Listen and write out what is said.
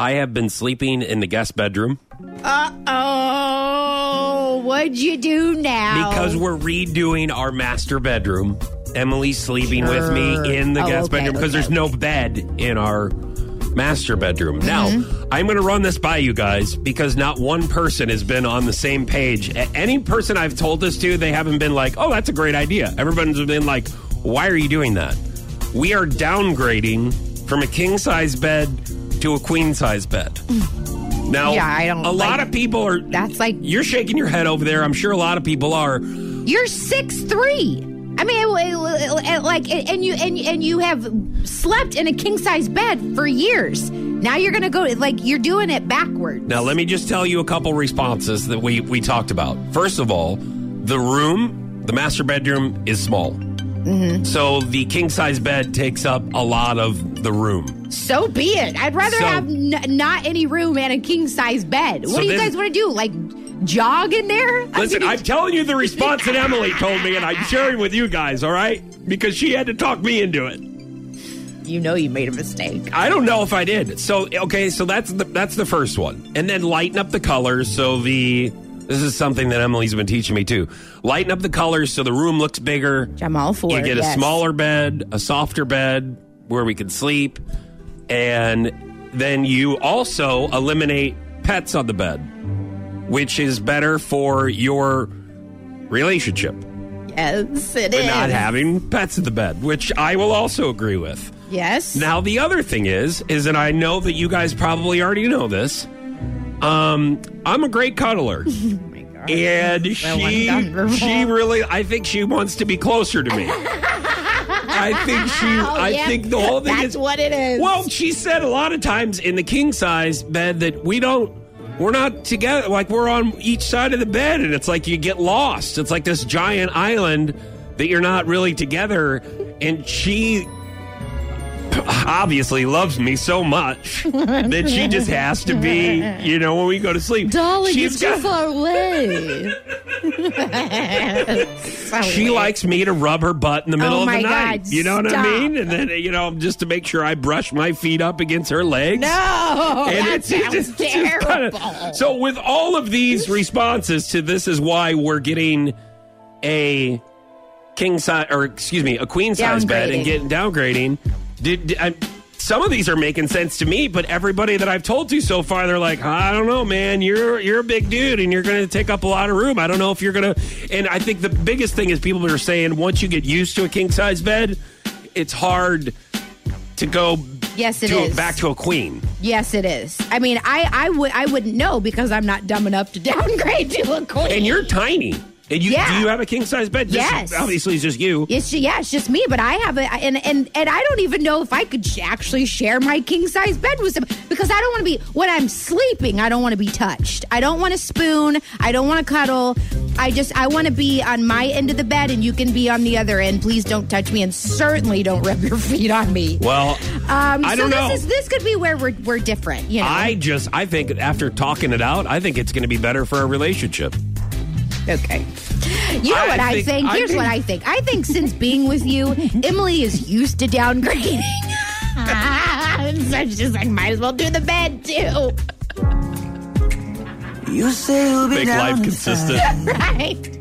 I have been sleeping in the guest bedroom Uh oh. What'd you do now? because we're redoing our master bedroom. Emily's sleeping with me in the Oh, guest okay, bedroom because okay, there's no bed in our master bedroom. Now, I'm going to run this by you guys because not one person has been on the same page. Any person I've told this to, they haven't been like, oh, that's a great idea. Everyone's been like, why are you doing that? We are downgrading from a king size bed to a queen size bed. Now, Yeah, I don't a lot like- of people are. That's like You're shaking your head over there. I'm sure a lot of people are. you're six three. I mean, like, and you and and you have slept in a king size bed for years. Now you're gonna go like you're doing it backwards. Now, let me just tell you a couple responses that we, we talked about. First of all, the room, the master bedroom, is small. Mm-hmm. So the king size bed takes up a lot of the room. So be it. I'd rather So- have n- not any room and a king size bed. What So do you then- guys want to do? Like jog in there? I Listen, mean, I'm telling you the response that Emily told me, and I'm sharing with you guys, all right? Because she had to talk me into it. you know you made a mistake. I don't know if I did. So okay, so that's the that's the first one, and then lighten up the colors. So the this is something that Emily's been teaching me too. Lighten up the colors so the room looks bigger. I'm all for You it. get a smaller bed, a softer bed where we can sleep, and then you also eliminate pets on the bed, which is better for your relationship. Yes, it We're is. not having pets in the bed, which I will also agree with. Yes. Now the other thing is, is that I know that you guys probably already know this. Um, I'm a great cuddler, oh my God. and one she she really, I think she wants to be closer to me. I think she, Oh, I think the whole thing That's is. what it is. Well, she said a lot of times in the king size bed that we don't. We're not together. Like we're on each side of the bed, and it's like you get lost. It's like this giant island that you're not really together. And she obviously loves me so much that she just has to be, you know, when we go to sleep. Darling, She's it's too got- far away. So She weird. likes me to rub her butt in the middle Oh of the night. God, you know what. I mean? And then, you know, just to make sure I brush my feet up against her legs. No, And that it's sounds just- just terrible. kinda- so with all of these responses to this is why we're getting a king size or excuse me a queen size bed and getting downgrading. Did, did- I, some of these are making sense to me, but everybody that I've told to so far, they're like, I don't know, man. You're you're a big dude, and you're going to take up a lot of room. I don't know if you're going to. And I think the biggest thing is people are saying once you get used to a king size bed, it's hard to go Yes, it to is. back to a queen. Yes, it is. I mean, I I would I wouldn't know because I'm not dumb enough to downgrade to a queen. And you're tiny. And you Yeah. do you have a king size bed? Just- Yes. Obviously, it's just you. It's yeah, it's just me, but I have a and and and I don't even know if I could actually share my king size bed with some because I don't want to be when I'm sleeping. I don't want to be touched. I don't want to spoon. I don't want to cuddle. I just I want to be on my end of the bed and you can be on the other end. Please don't touch me and certainly don't rub your feet on me. Well, Um, I so don't this know. is this could be where we're we're different. You know. I just I think after talking it out, I think it's going to be better for our relationship. Okay. You know I what I think- think? I Here's think- what I think. I think since being with you, Emily is used to downgrading. so she's just like, might as well do the bed too. You say you'll be Make down life inside. consistent. Right?